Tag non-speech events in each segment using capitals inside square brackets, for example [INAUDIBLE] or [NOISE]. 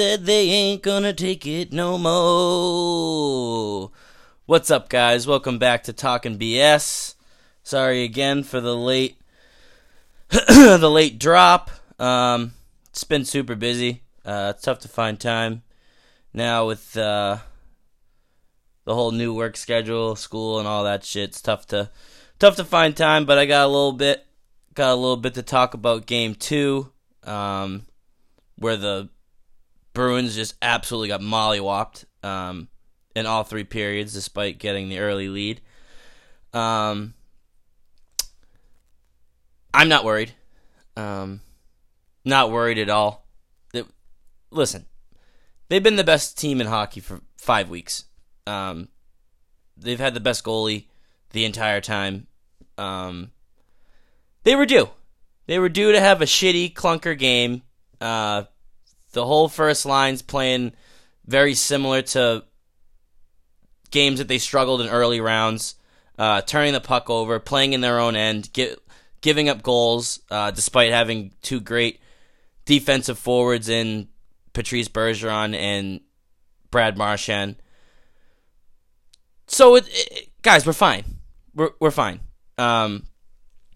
said they ain't gonna take it no more. What's up, guys? Welcome back to Talking BS. Sorry again for the late, [CLEARS THROAT] the late drop. Um, it's been super busy. Uh, it's tough to find time now with uh, the whole new work schedule, school, and all that shit. It's tough to tough to find time, but I got a little bit got a little bit to talk about game two, um, where the Bruins just absolutely got mollywopped um, in all three periods, despite getting the early lead. Um, I'm not worried. Um, not worried at all. It, listen, they've been the best team in hockey for five weeks. Um, they've had the best goalie the entire time. Um, they were due. They were due to have a shitty clunker game. Uh, the whole first line's playing very similar to games that they struggled in early rounds, uh, turning the puck over, playing in their own end, get, giving up goals, uh, despite having two great defensive forwards in Patrice Bergeron and Brad Marchand. So, it, it, guys, we're fine. We're we're fine. Um,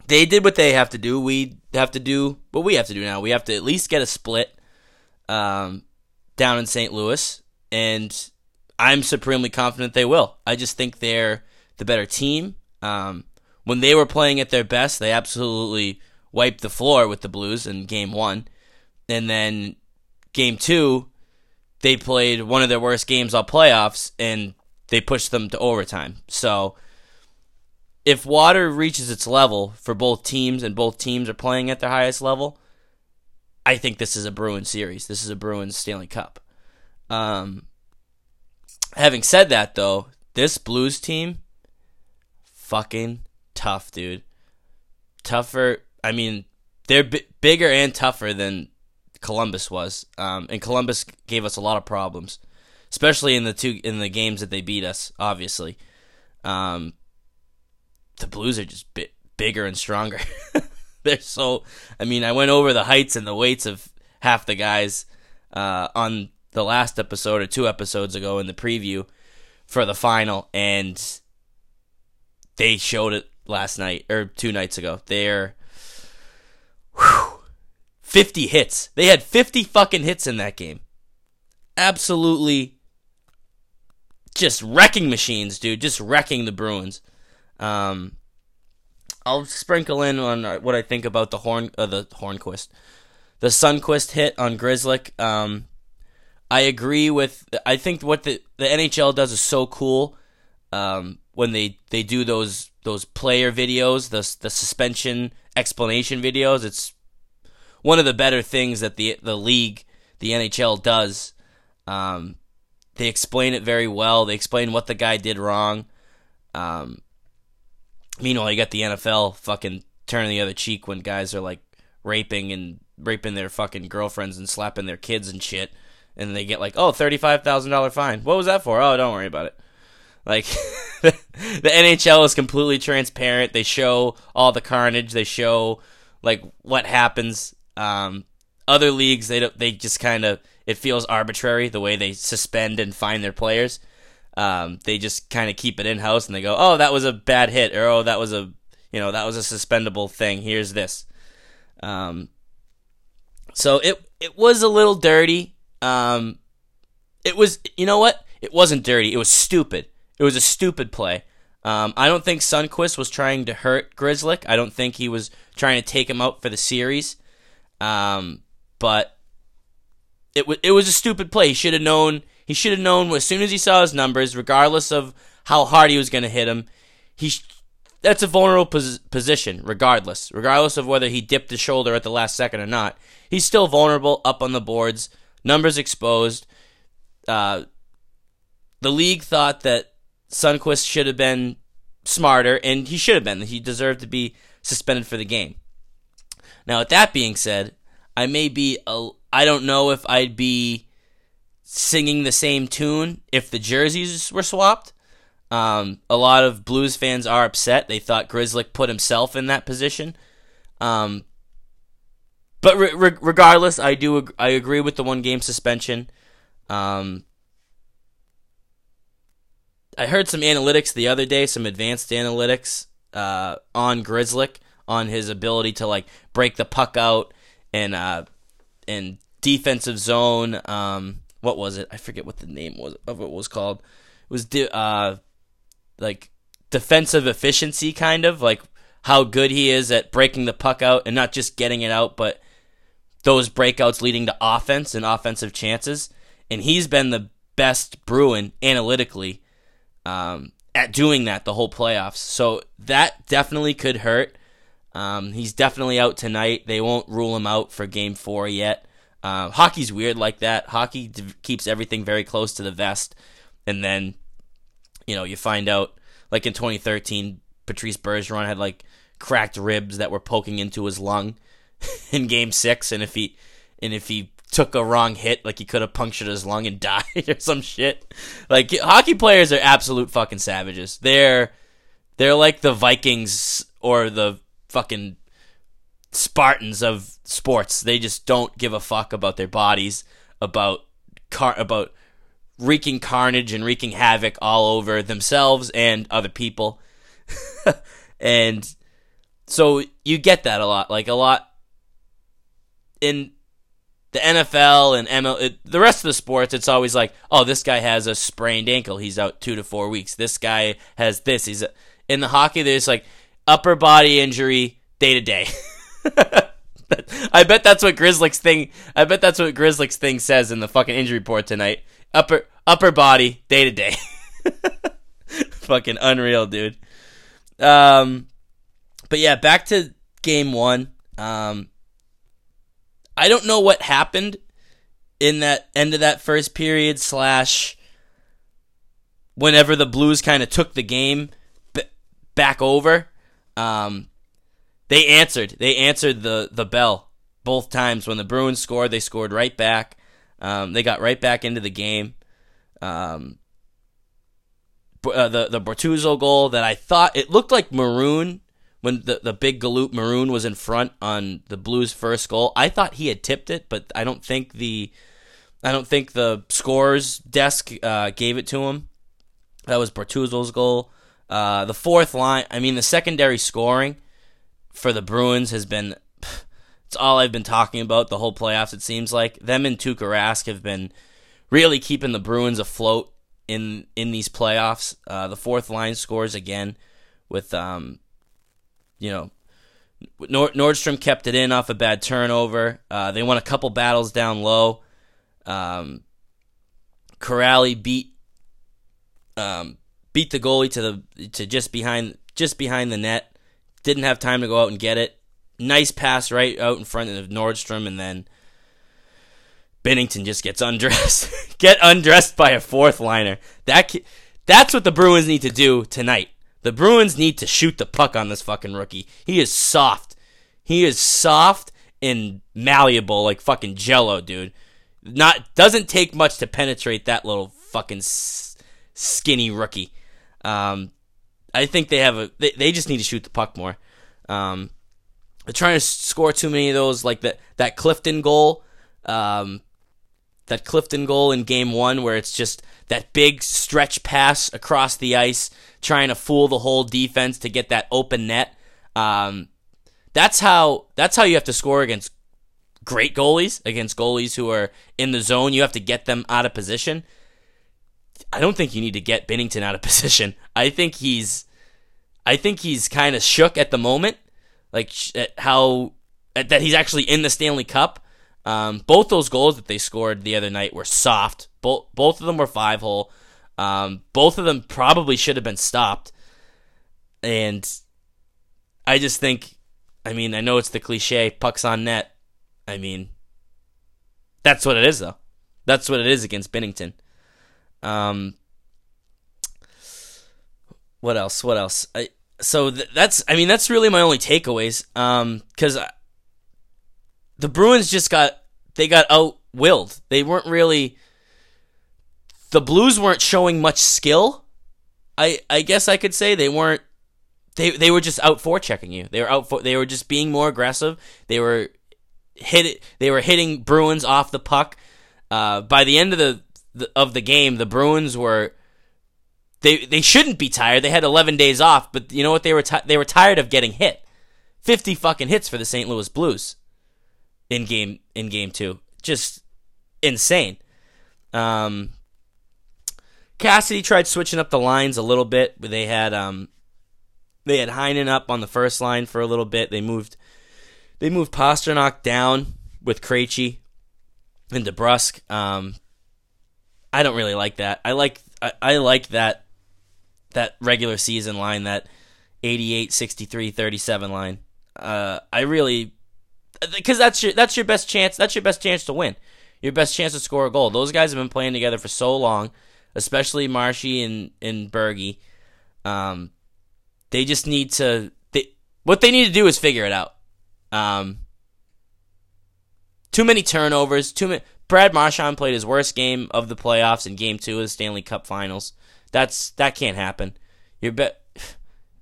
they did what they have to do. We have to do what we have to do now. We have to at least get a split um, down in St. Louis, and I'm supremely confident they will. I just think they're the better team. Um, when they were playing at their best, they absolutely wiped the floor with the Blues in game one. And then game two, they played one of their worst games all playoffs, and they pushed them to overtime. So if water reaches its level for both teams and both teams are playing at their highest level, I think this is a Bruins series. This is a Bruins Stanley Cup. Um, having said that, though, this Blues team, fucking tough, dude. Tougher. I mean, they're b- bigger and tougher than Columbus was, um, and Columbus gave us a lot of problems, especially in the two in the games that they beat us. Obviously, um, the Blues are just bit bigger and stronger. [LAUGHS] [LAUGHS] They're so. I mean, I went over the heights and the weights of half the guys uh, on the last episode or two episodes ago in the preview for the final, and they showed it last night or two nights ago. They're whew, 50 hits. They had 50 fucking hits in that game. Absolutely just wrecking machines, dude. Just wrecking the Bruins. Um, I'll sprinkle in on what I think about the horn, uh, the Hornquist, the Sundqvist hit on Grzelcyk. Um, I agree with. I think what the the NHL does is so cool. Um, when they, they do those those player videos, the the suspension explanation videos, it's one of the better things that the the league, the NHL does. Um, they explain it very well. They explain what the guy did wrong. Um, Meanwhile, you got the NFL fucking turning the other cheek when guys are like raping and raping their fucking girlfriends and slapping their kids and shit, and they get like, oh, oh, thirty-five thousand dollar fine. What was that for? Oh, don't worry about it. Like [LAUGHS] the NHL is completely transparent. They show all the carnage. They show like what happens. Um, other leagues, they don't. They just kind of it feels arbitrary the way they suspend and fine their players. Um, they just kind of keep it in house and they go, "Oh, that was a bad hit," or "Oh, that was a you know that was a suspendable thing. Here's this." Um, so it it was a little dirty. Um, it was you know what? It wasn't dirty. It was stupid. It was a stupid play. Um, I don't think Sundqvist was trying to hurt Grzelcyk. I don't think he was trying to take him out for the series. Um, but it w- it was a stupid play. He should have known he should have known as soon as he saw his numbers, regardless of how hard he was going to hit him. He sh- that's a vulnerable pos- position, regardless, regardless of whether he dipped his shoulder at the last second or not. He's still vulnerable up on the boards, numbers exposed. Uh, the league thought that Sundqvist should have been smarter, and he should have been. He deserved to be suspended for the game. Now, with that being said, I may be a, I don't know if I'd be singing the same tune if the jerseys were swapped. Um, a lot of Blues fans are upset. They thought Grzelcyk put himself in that position. Um, but re- re- regardless, I do ag- I agree with the one game suspension. Um, I heard some analytics the other day, some advanced analytics uh, on Grzelcyk on his ability to like break the puck out and uh, and defensive zone. Um, what was it? I forget what the name was of it was called. It was de- uh, like defensive efficiency, kind of like how good he is at breaking the puck out and not just getting it out, but those breakouts leading to offense and offensive chances. And he's been the best Bruin analytically um, at doing that the whole playoffs. So that definitely could hurt. Um, he's definitely out tonight. They won't rule him out for game four yet. Uh, hockey's weird like that. Hockey d- keeps everything very close to the vest. And then, you know, you find out, like in 2013, Patrice Bergeron had like cracked ribs that were poking into his lung [LAUGHS] in game six. And if he, and if he took a wrong hit, like he could have punctured his lung and [LAUGHS] died or some shit. Like hockey players are absolute fucking savages. They're they're like the Vikings or the fucking Spartans of sports. They just don't give a fuck about their bodies, about car about wreaking carnage and wreaking havoc all over themselves and other people. [LAUGHS] and so you get that a lot, like a lot in the NFL and ML, it, the rest of the sports, it's always like, oh, this guy has a sprained ankle, he's out two to four weeks. This guy has this, he's in the hockey. There's like upper body injury day to day. [LAUGHS] I bet that's what Grzelcyk's thing. I bet that's what Grzelcyk's thing says in the fucking injury report tonight. Upper upper body day to day. [LAUGHS] Fucking unreal, dude. Um, but yeah, back to game one. Um, I don't know what happened in that end of that first period slash whenever the Blues kind of took the game b- back over. Um, they answered. They answered the the bell both times when the Bruins scored. They scored right back. Um, they got right back into the game. Um, uh, the the Bortuzzo goal that I thought it looked like Maroon when the the big galoot Maroon was in front on the Blues' first goal. I thought he had tipped it, but I don't think the I don't think the scores desk uh, gave it to him. That was Bortuzzo's goal. Uh, the fourth line, I mean, the secondary scoring for the Bruins has been. It's all I've been talking about the whole playoffs. It seems like them and Tuukka Rask have been really keeping the Bruins afloat in in these playoffs. Uh, the fourth line scores again with um, you know, Nord- Nordstrom kept it in off a bad turnover. Uh, they won a couple battles down low. Um, Kuraly beat um, beat the goalie to the to just behind just behind the net. Didn't have time to go out and get it. Nice pass right out in front of Nordstrom, and then Binnington just gets undressed. [LAUGHS] Get undressed by a fourth liner. That that's what the Bruins need to do tonight. The Bruins need to shoot the puck on this fucking rookie. He is soft. He is soft and malleable like fucking jello, dude. Not doesn't take much to penetrate that little fucking s- skinny rookie. Um, I think they have a they, they just need to shoot the puck more. Um, they're trying to score too many of those like that that Clifton goal. Um, that Clifton goal in game one where it's just that big stretch pass across the ice, trying to fool the whole defense to get that open net. Um, that's how that's how you have to score against great goalies, against goalies who are in the zone. You have to get them out of position. I don't think you need to get Binnington out of [LAUGHS] position. I think he's I think he's kind of shook at the moment, like at how at that he's actually in the Stanley Cup. Um, both those goals that they scored the other night were soft. Both both of them were five hole. Um, both of them probably should have been stopped. And I just think, I mean, I know it's the cliche, pucks on net. I mean, that's what it is, though. That's what it is against Binnington. Um, what else? What else? I, so th- that's, I mean, that's really my only takeaways. Um, because the Bruins just got they got out willed. They weren't really the Blues weren't showing much skill. I I guess I could say they weren't they they were just out for checking you. They were out for they were just being more aggressive. They were hit they were hitting Bruins off the puck. Uh, by the end of the, the of the game, the Bruins were they they shouldn't be tired. They had 11 days off, but you know what? They were t- they were tired of getting hit. 50 fucking hits for the St. Louis Blues in game in game 2. Just insane. Um, Cassidy tried switching up the lines a little bit, they had um, they had Heinen up on the first line for a little bit. They moved they moved Pastrnak down with Krejci and DeBrusk. Um, I don't really like that. I like I, I like that that regular season line, that 88, 63, 37 line. Uh, I really because that's your that's your best chance. That's your best chance to win. Your best chance to score a goal. Those guys have been playing together for so long, especially Marshy and and Bergie. Um, they just need to. They, what they need to do is figure it out. Um, too many turnovers. Too many. Brad Marchand played his worst game of the playoffs in Game Two of the Stanley Cup Finals. That's that can't happen. Your bet. [SIGHS]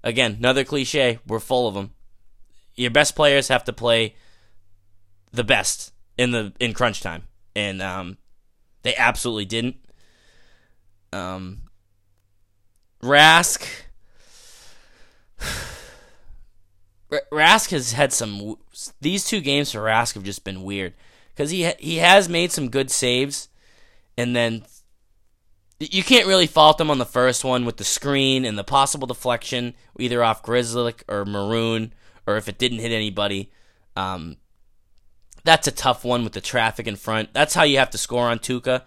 Again, another cliche. We're full of them. Your best players have to play the best in the in crunch time, and um, they absolutely didn't. Um, Rask [SIGHS] Rask has had some. These two games for Rask have just been weird because he ha- he has made some good saves, and then you can't really fault him on the first one with the screen and the possible deflection, either off Grzelcyk or Maroon, or if it didn't hit anybody. Um, that's a tough one with the traffic in front. That's how you have to score on Tuukka,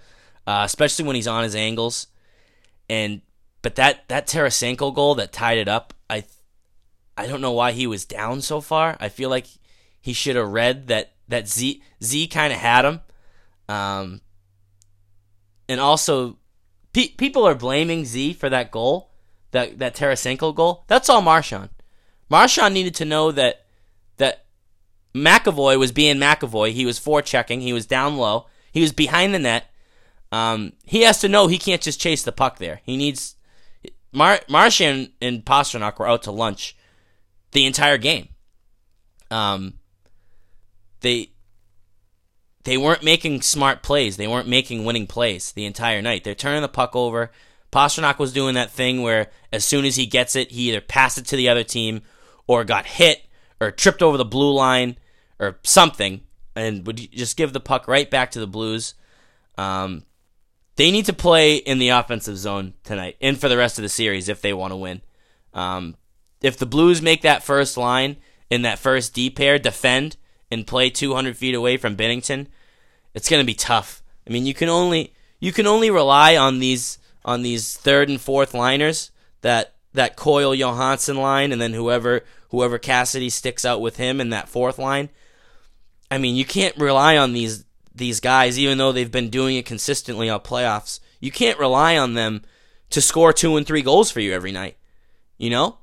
uh, especially when he's on his angles. And but that that Tarasenko goal that tied it up, I I don't know why he was down so far. I feel like he should have read that that Z Z kind of had him. Um, and also, pe- people are blaming Z for that goal, that that Tarasenko goal. That's all Marchand. Marchand needed to know that that McAvoy was being McAvoy. He was forechecking. He was down low. He was behind the net. Um, he has to know he can't just chase the puck there. He needs. Mar- and Pastrnak were out to lunch the entire game. Um, they they weren't making smart plays. They weren't making winning plays the entire night. They're turning the puck over. Pastrnak was doing that thing where as soon as he gets it, he either passed it to the other team or got hit or tripped over the blue line or something and would just give the puck right back to the Blues. Um, they need to play in the offensive zone tonight and for the rest of the series if they want to win. Um, if the Blues make that first line in that first D pair defend and play 200 feet away from Binnington, it's going to be tough. I mean, you can only you can only rely on these on these third and fourth liners that that Coyle Johansson line, and then whoever whoever Cassidy sticks out with him in that fourth line. I mean, you can't rely on these these guys, even though they've been doing it consistently on playoffs. You can't rely on them to score two and three goals for you every night. You know,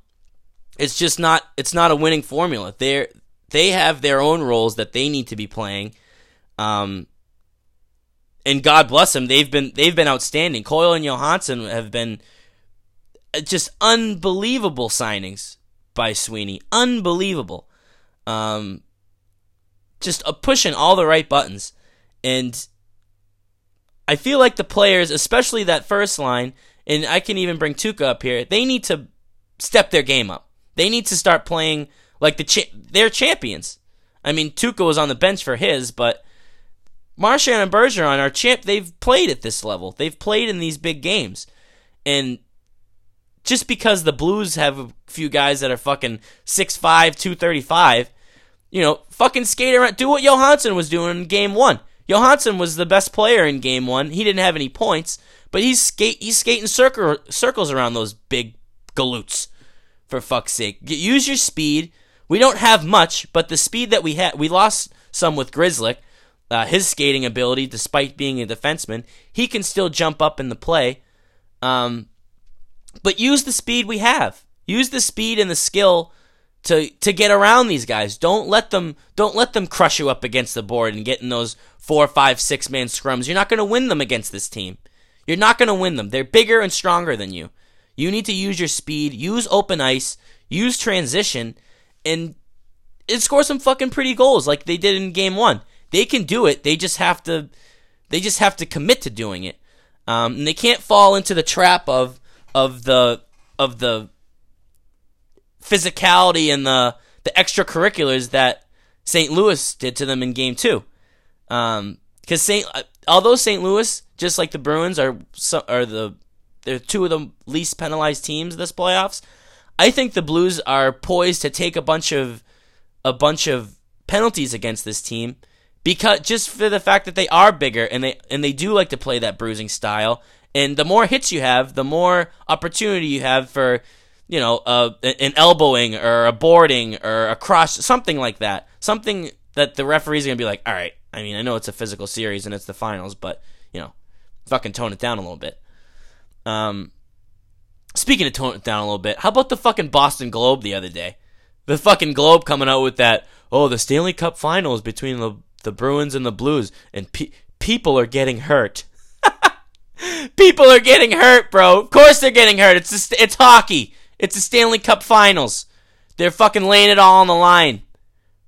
it's just not it's not a winning formula. They they have their own roles that they need to be playing. Um, and God bless them, they've been they've been outstanding. Coyle and Johansson have been uh, just unbelievable signings by Sweeney. Unbelievable. Um, just pushing all the right buttons. And I feel like the players, especially that first line, and I can even bring Tuukka up here, they need to step their game up. They need to start playing like the cha- they're champions. I mean, Tuukka was on the bench for his, but Marchand and Bergeron are champ. They've played at this level. They've played in these big games, and just because the Blues have a few guys that are fucking 6'5", 235, you know, fucking skate around. Do what Johansson was doing in Game One. Johansson was the best player in Game One. He didn't have any points, but he's skate he's skating circle, circles around those big galoots for fuck's sake. Use your speed. We don't have much, but the speed that we had, we lost some with Grzelcyk. Uh, his skating ability, despite being a defenseman, he can still jump up in the play. Um, but use the speed we have. Use the speed and the skill to to get around these guys. Don't let them don't let them crush you up against the board and get in those four, five, six man scrums. You're not going to win them against this team. You're not going to win them. They're bigger and stronger than you. You need to use your speed, use open ice, use transition, and and score some fucking pretty goals like they did in game one. They can do it. They just have to. They just have to commit to doing it. Um, and they can't fall into the trap of of the of the physicality and the the extracurriculars that St. Louis did to them in game two. Um, because St. Although St. Louis, just like the Bruins, are are the they're two of the least penalized teams this playoffs. I think the Blues are poised to take a bunch of a bunch of penalties against this team because just for the fact that they are bigger and they and they do like to play that bruising style. And the more hits you have, the more opportunity you have for you know uh, an elbowing or a boarding or a cross, something like that. Something that the referee's gonna be like, all right. I mean, I know it's a physical series and it's the finals, but you know, fucking tone it down a little bit. Um, speaking of tone it down a little bit, how about the fucking Boston Globe the other day? The fucking Globe coming out with that. Oh, the Stanley Cup Finals between the the Bruins and the Blues, and pe- people are getting hurt. [LAUGHS] people are getting hurt, bro. Of course they're getting hurt. It's st- it's hockey. It's the Stanley Cup Finals. They're fucking laying it all on the line.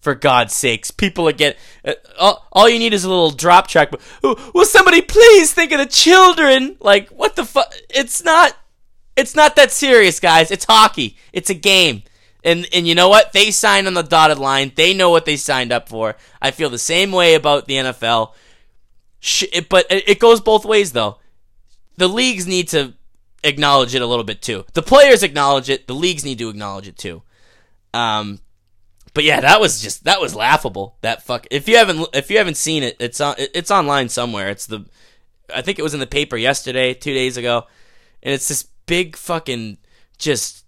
For God's sakes, people are getting. Uh, all, all you need is a little drop track. But will somebody please think of the children? Like what the fuck? It's not. It's not that serious, guys. It's hockey. It's a game. And and you know what? They signed on the dotted line. They know what they signed up for. I feel the same way about the NFL. But it goes both ways though. The leagues need to acknowledge it a little bit too. The players acknowledge it. The leagues need to acknowledge it too. Um, but yeah, that was just that was laughable. That fuck. If you haven't if you haven't seen it, it's on it's online somewhere. It's the I think it was in the paper yesterday, two days ago, and it's this big fucking just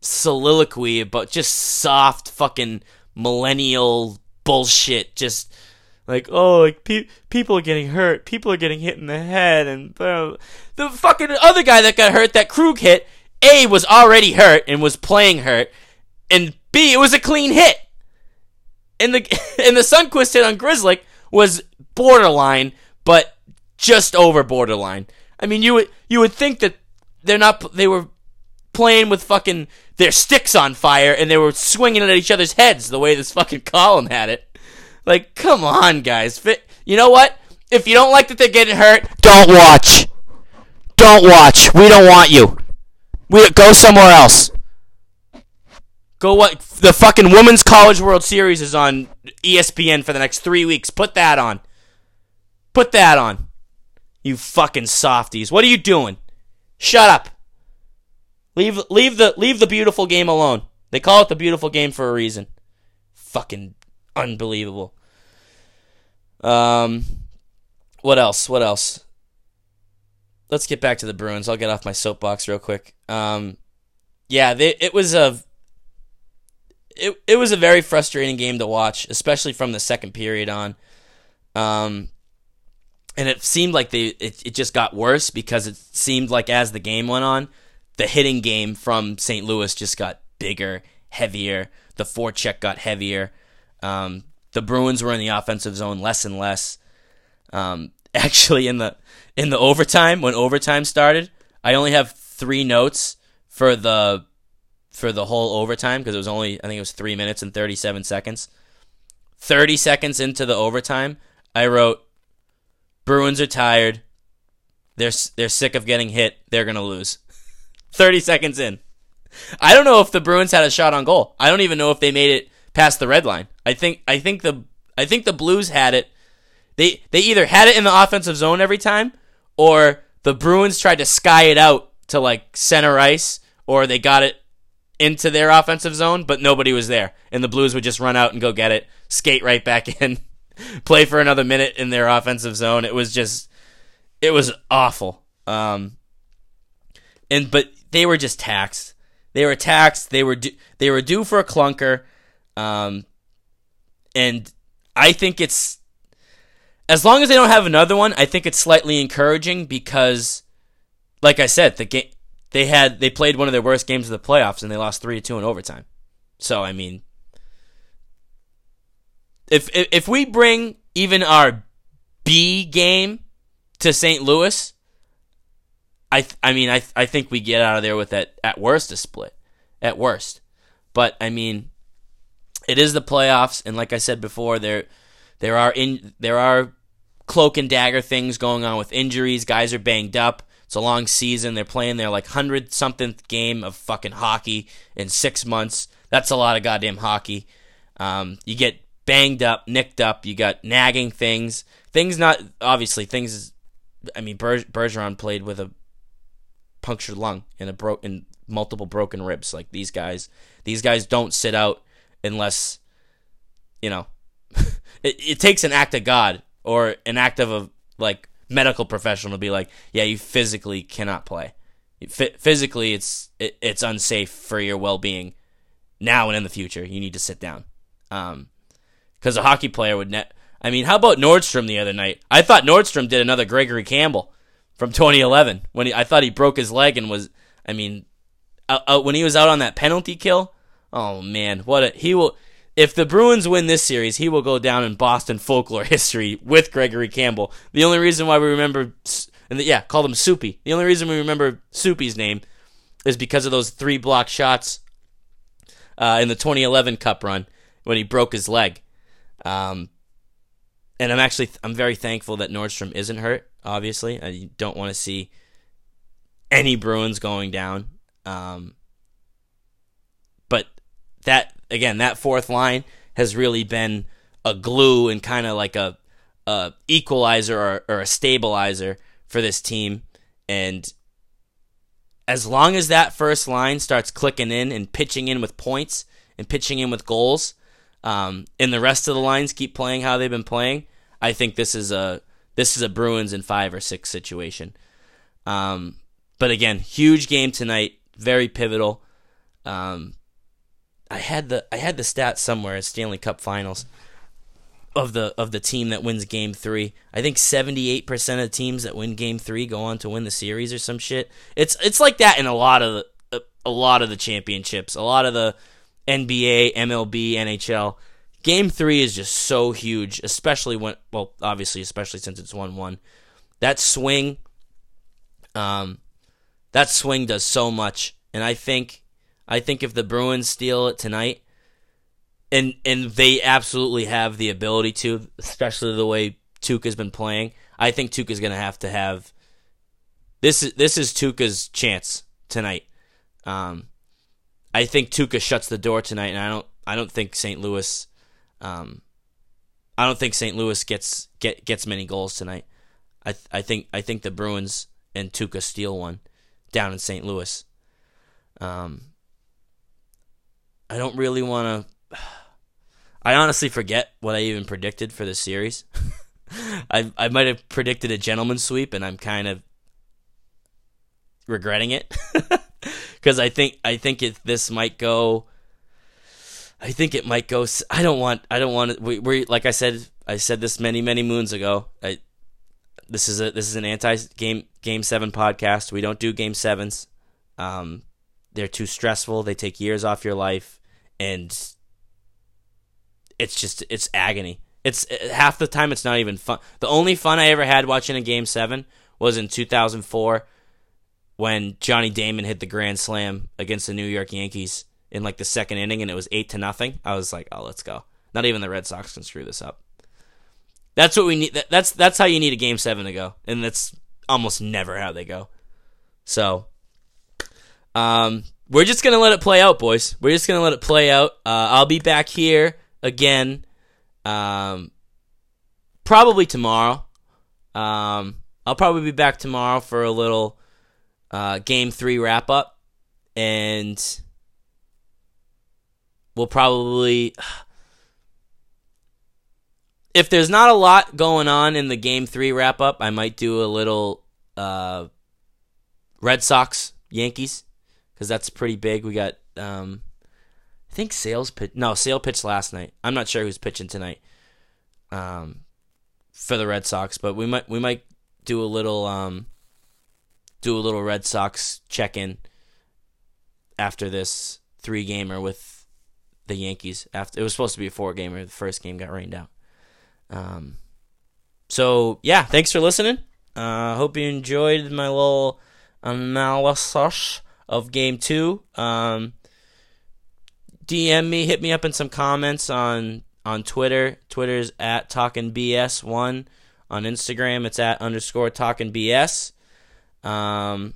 soliloquy about just soft fucking millennial bullshit. Just like, oh, like pe- people are getting hurt, people are getting hit in the head, and uh, the fucking other guy that got hurt, that Krug hit, A was already hurt and was playing hurt, and B it was a clean hit. And the [LAUGHS] and the Sundqvist hit on Grzelcyk was borderline, but just over borderline. I mean, you would you would think that they're not they were playing with fucking their sticks on fire and they were swinging it at each other's heads the way this fucking column had it. Like, come on, guys. You know what? If you don't like that they're getting hurt, don't watch. Don't watch. We don't want you. We go somewhere else. Go what? The fucking Women's College World Series is on ESPN for the next three weeks. Put that on. Put that on. You fucking softies. What are you doing? Shut up. Leave leave the leave the beautiful game alone. They call it the beautiful game for a reason. Fucking unbelievable. Um what else? What else? Let's get back to the Bruins. I'll get off my soapbox real quick. Um yeah, they, it was a it, it was a very frustrating game to watch, especially from the second period on. Um and it seemed like they it, it just got worse because it seemed like as the game went on, the hitting game from St. Louis just got bigger, heavier. The forecheck got heavier. Um, the Bruins were in the offensive zone less and less. Um, [LAUGHS] actually, in the in the overtime when overtime started, I only have three notes for the for the whole overtime because it was only I think it was three minutes and thirty seven seconds. Thirty seconds into the overtime, I wrote, "Bruins are tired. They're they're sick of getting hit. They're gonna lose." 30 seconds in. I don't know if the Bruins had a shot on goal. I don't even know if they made it past the red line. I think I think the I think the Blues had it. They they either had it in the offensive zone every time or the Bruins tried to sky it out to like center ice or they got it into their offensive zone but nobody was there and the Blues would just run out and go get it, skate right back [LAUGHS] in, [LAUGHS] play for another minute in their offensive zone. It was just it was awful. Um and but they were just taxed. They were taxed. They were due, they were due for a clunker, um, and I think it's as long as they don't have another one. I think it's slightly encouraging because, like I said, the game they had they played one of their worst games of the playoffs and they lost three to two in overtime. So I mean, if if, if we bring even our B game to St. Louis, I th- I mean I th- I think we get out of there with at at worst a split, at worst. But I mean, it is the playoffs, and like I said before, there there are in there are cloak and dagger things going on with injuries. Guys are banged up. It's a long season. They're playing their like hundred something game of fucking hockey in six months. That's a lot of goddamn hockey. Um, you get banged up, nicked up. You got nagging things. Things not obviously things. I mean, Ber- Bergeron played with a punctured lung and a broke and multiple broken ribs. Like these guys, these guys don't sit out unless you know [LAUGHS] it, it takes an act of God or an act of a like medical professional to be like, yeah, you physically cannot play. F- physically, it's it, it's unsafe for your well being now and in the future. You need to sit down. Um, because a hockey player would net. I mean, how about Nordstrom the other night? I thought Nordstrom did another Gregory Campbell from 2011 when he, I thought he broke his leg and was. I mean, out, out, when he was out on that penalty kill. Oh man, what a he will. If the Bruins win this series, he will go down in Boston folklore [LAUGHS] history with Gregory Campbell. The only reason why we remember, and yeah, call him Soupy. The only reason we remember Soupy's name is because of those three block shots uh, in the 2011 Cup run when he broke his leg. Um, and I'm actually I'm very thankful that Nordstrom isn't hurt. Obviously, I don't want to see any Bruins going down. Um, but that again, that fourth line has really been a glue and kind of like a, a equalizer or, or a stabilizer for this team. And as long as that first line starts clicking in and pitching in with points and pitching in with goals, um, and the rest of the lines keep playing how they've been playing, I think this is a this is a Bruins in five or six situation. Um, but again, huge game tonight, very pivotal. Um, I had the I had the stat somewhere at Stanley Cup Finals of the of the team that wins Game Three. I think seventy eight percent of teams that win Game Three go on to win the series or some shit. It's it's like that in a lot of the, a lot of the championships, a lot of the NBA, MLB, NHL. Game three is just so huge, especially when, well, obviously, especially since it's one-one. That swing, um, that swing does so much, and I think, I think if the Bruins steal it tonight, and and they absolutely have the ability to, especially the way Tuukka's been playing. I think Tuukka's gonna have to have this. Is this is Tuukka's chance tonight. Um, I think Tuukka shuts the door tonight, and I don't. I don't think St. Louis. Um, I don't think St. Louis gets get gets many goals tonight. I th- I think I think the Bruins and Tuukka steal one down in St. Louis. Um, I don't really want to. [SIGHS] I honestly forget what I even predicted for the series. [LAUGHS] I I might have predicted a gentleman sweep, and I'm kind of regretting it [LAUGHS] because I think I think it this might go. I think it might go. I don't want. I don't want. We we like I said. I said this many many moons ago. I this is a this is an anti game game seven podcast. We don't do game sevens. Um, they're too stressful. They take years off your life, and it's just it's agony. It's half the time it's not even fun. The only fun I ever had watching a game seven was in 2004 when Johnny Damon hit the grand slam against the New York Yankees in like the second inning and it was eight to nothing. I was like, oh, let's go. Not even the Red Sox can screw this up. That's what we need. That's that's how you need a game seven to go, and that's almost never how they go. So, um, we're just gonna let it play out, boys. We're just gonna let it play out. Uh, I'll be back here again, um, probably tomorrow. Um, I'll probably be back tomorrow for a little uh, game three wrap up, and we'll probably [SIGHS] if there's not a lot going on in the game three wrap up, I might do a little uh, Red Sox Yankees because that's pretty big. We got um, I think Sales pitch no Sale pitched last night. I'm not sure who's pitching tonight um, for the Red Sox, but we might we might do a little um, do a little Red Sox check in after this three gamer with the Yankees. After it was supposed to be a four gamer, the first game got rained out. Um, so yeah, thanks for listening. I uh, hope you enjoyed my little analysis of game two. Um, DM me, hit me up in some comments on on Twitter. Twitter's at talking BS one. On Instagram, it's at underscore talking BS. Um,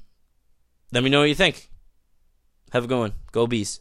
let me know what you think. Have a good one. Go bees.